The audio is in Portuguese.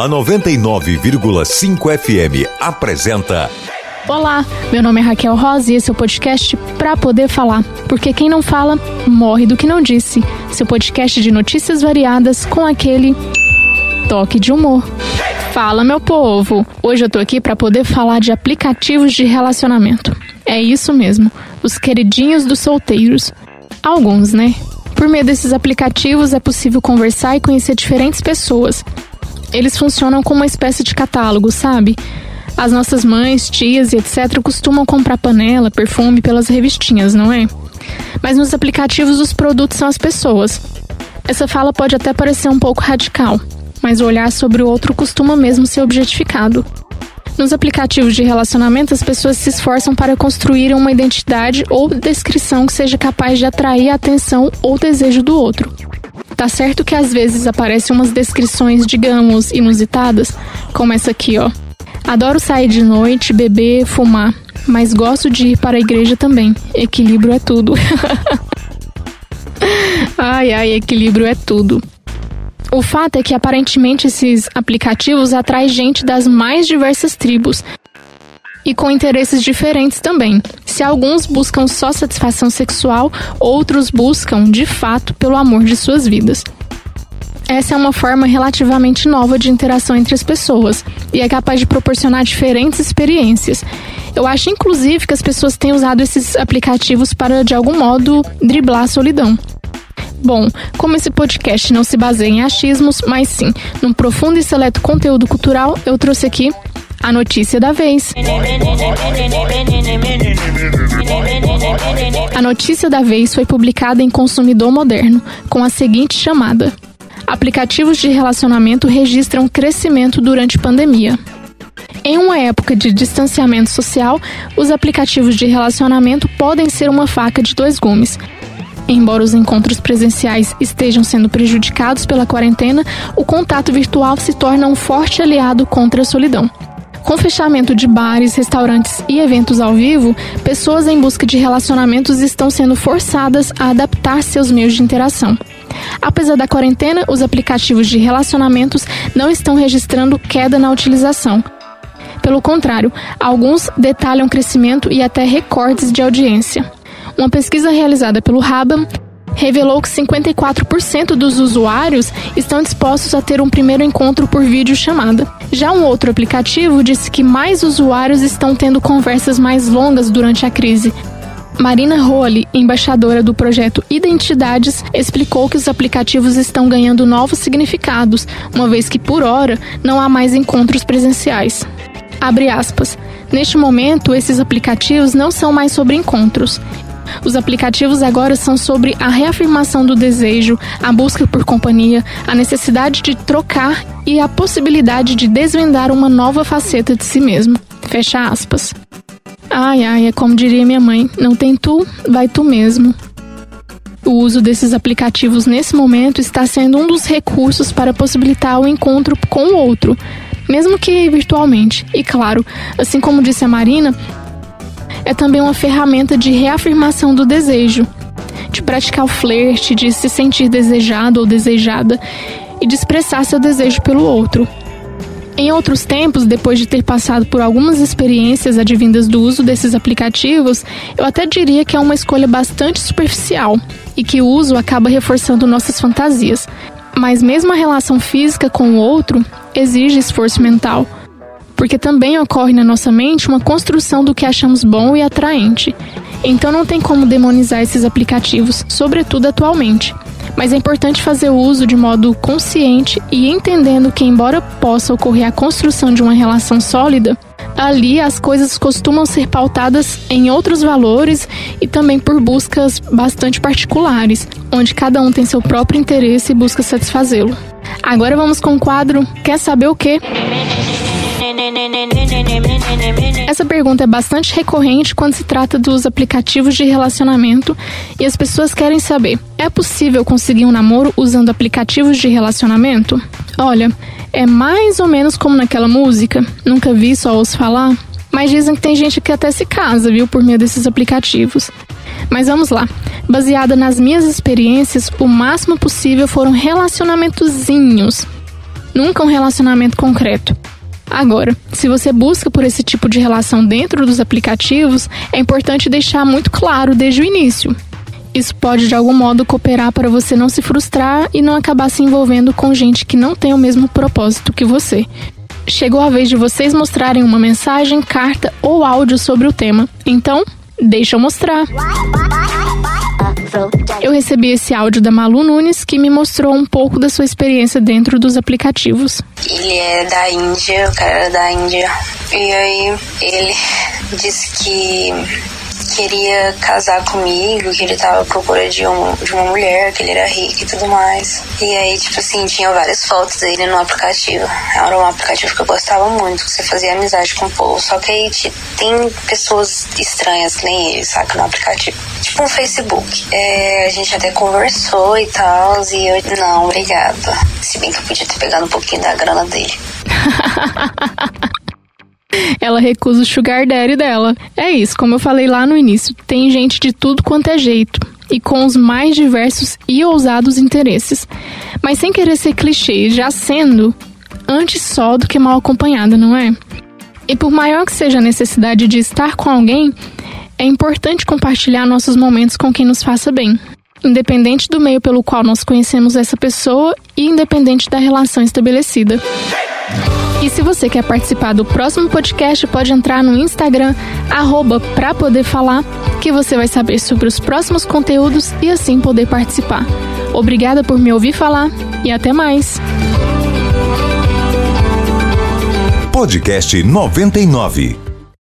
A 99,5 FM apresenta. Olá, meu nome é Raquel Rosa e esse é o podcast Pra Poder Falar. Porque quem não fala, morre do que não disse. Seu podcast de notícias variadas com aquele toque de humor. Fala, meu povo! Hoje eu tô aqui para poder falar de aplicativos de relacionamento. É isso mesmo, os queridinhos dos solteiros. Alguns, né? Por meio desses aplicativos é possível conversar e conhecer diferentes pessoas. Eles funcionam como uma espécie de catálogo, sabe? As nossas mães, tias e etc. costumam comprar panela, perfume pelas revistinhas, não é? Mas nos aplicativos os produtos são as pessoas. Essa fala pode até parecer um pouco radical, mas o olhar sobre o outro costuma mesmo ser objetificado. Nos aplicativos de relacionamento, as pessoas se esforçam para construir uma identidade ou descrição que seja capaz de atrair a atenção ou desejo do outro. Tá certo que às vezes aparecem umas descrições, digamos, inusitadas, como essa aqui, ó. Adoro sair de noite, beber, fumar, mas gosto de ir para a igreja também. Equilíbrio é tudo. ai, ai, equilíbrio é tudo. O fato é que aparentemente esses aplicativos atraem gente das mais diversas tribos e com interesses diferentes também. Se alguns buscam só satisfação sexual, outros buscam, de fato, pelo amor de suas vidas. Essa é uma forma relativamente nova de interação entre as pessoas e é capaz de proporcionar diferentes experiências. Eu acho, inclusive, que as pessoas têm usado esses aplicativos para, de algum modo, driblar a solidão. Bom, como esse podcast não se baseia em achismos, mas sim num profundo e seleto conteúdo cultural, eu trouxe aqui a notícia da vez. A notícia da vez foi publicada em Consumidor Moderno, com a seguinte chamada: Aplicativos de relacionamento registram crescimento durante pandemia. Em uma época de distanciamento social, os aplicativos de relacionamento podem ser uma faca de dois gumes. Embora os encontros presenciais estejam sendo prejudicados pela quarentena, o contato virtual se torna um forte aliado contra a solidão. Com fechamento de bares, restaurantes e eventos ao vivo, pessoas em busca de relacionamentos estão sendo forçadas a adaptar seus meios de interação. Apesar da quarentena, os aplicativos de relacionamentos não estão registrando queda na utilização. Pelo contrário, alguns detalham crescimento e até recordes de audiência. Uma pesquisa realizada pelo Rabam revelou que 54% dos usuários estão dispostos a ter um primeiro encontro por videochamada. Já um outro aplicativo disse que mais usuários estão tendo conversas mais longas durante a crise. Marina Rowley, embaixadora do projeto Identidades, explicou que os aplicativos estão ganhando novos significados, uma vez que, por hora, não há mais encontros presenciais. Abre aspas. Neste momento, esses aplicativos não são mais sobre encontros. Os aplicativos agora são sobre a reafirmação do desejo, a busca por companhia, a necessidade de trocar e a possibilidade de desvendar uma nova faceta de si mesmo. Fecha aspas. Ai, ai, é como diria minha mãe: não tem tu, vai tu mesmo. O uso desses aplicativos nesse momento está sendo um dos recursos para possibilitar o encontro com o outro, mesmo que virtualmente. E claro, assim como disse a Marina, é também uma ferramenta de reafirmação do desejo, de praticar o flerte, de se sentir desejado ou desejada e de expressar seu desejo pelo outro. Em outros tempos, depois de ter passado por algumas experiências advindas do uso desses aplicativos, eu até diria que é uma escolha bastante superficial e que o uso acaba reforçando nossas fantasias. Mas mesmo a relação física com o outro exige esforço mental porque também ocorre na nossa mente uma construção do que achamos bom e atraente. Então não tem como demonizar esses aplicativos, sobretudo atualmente. Mas é importante fazer o uso de modo consciente e entendendo que, embora possa ocorrer a construção de uma relação sólida, ali as coisas costumam ser pautadas em outros valores e também por buscas bastante particulares, onde cada um tem seu próprio interesse e busca satisfazê-lo. Agora vamos com o quadro Quer saber o quê? Essa pergunta é bastante recorrente quando se trata dos aplicativos de relacionamento e as pessoas querem saber: é possível conseguir um namoro usando aplicativos de relacionamento? Olha, é mais ou menos como naquela música, nunca vi, só ouço falar. Mas dizem que tem gente que até se casa, viu, por meio desses aplicativos. Mas vamos lá. Baseada nas minhas experiências, o máximo possível foram relacionamentozinhos nunca um relacionamento concreto. Agora, se você busca por esse tipo de relação dentro dos aplicativos, é importante deixar muito claro desde o início. Isso pode de algum modo cooperar para você não se frustrar e não acabar se envolvendo com gente que não tem o mesmo propósito que você. Chegou a vez de vocês mostrarem uma mensagem, carta ou áudio sobre o tema. Então, deixa eu mostrar. Eu recebi esse áudio da Malu Nunes que me mostrou um pouco da sua experiência dentro dos aplicativos. Ele é da Índia, o cara era da Índia. E aí ele disse que queria casar comigo, que ele tava à procura de, um, de uma mulher, que ele era rico e tudo mais. E aí, tipo assim, tinha várias fotos dele no aplicativo. Era um aplicativo que eu gostava muito, você fazia amizade com o povo. Só que aí tem pessoas estranhas que nem ele, saca, no aplicativo. Tipo um Facebook. É, a gente até conversou e tal, e eu, não, obrigada. Se bem que eu podia ter pegado um pouquinho da grana dele. ela recusa o sugar daddy dela. É isso, como eu falei lá no início, tem gente de tudo quanto é jeito e com os mais diversos e ousados interesses. Mas sem querer ser clichê, já sendo antes só do que mal acompanhada, não é? E por maior que seja a necessidade de estar com alguém, é importante compartilhar nossos momentos com quem nos faça bem, independente do meio pelo qual nós conhecemos essa pessoa e independente da relação estabelecida. E se você quer participar do próximo podcast, pode entrar no Instagram, arroba pra poder falar, que você vai saber sobre os próximos conteúdos e assim poder participar. Obrigada por me ouvir falar e até mais. Podcast 99.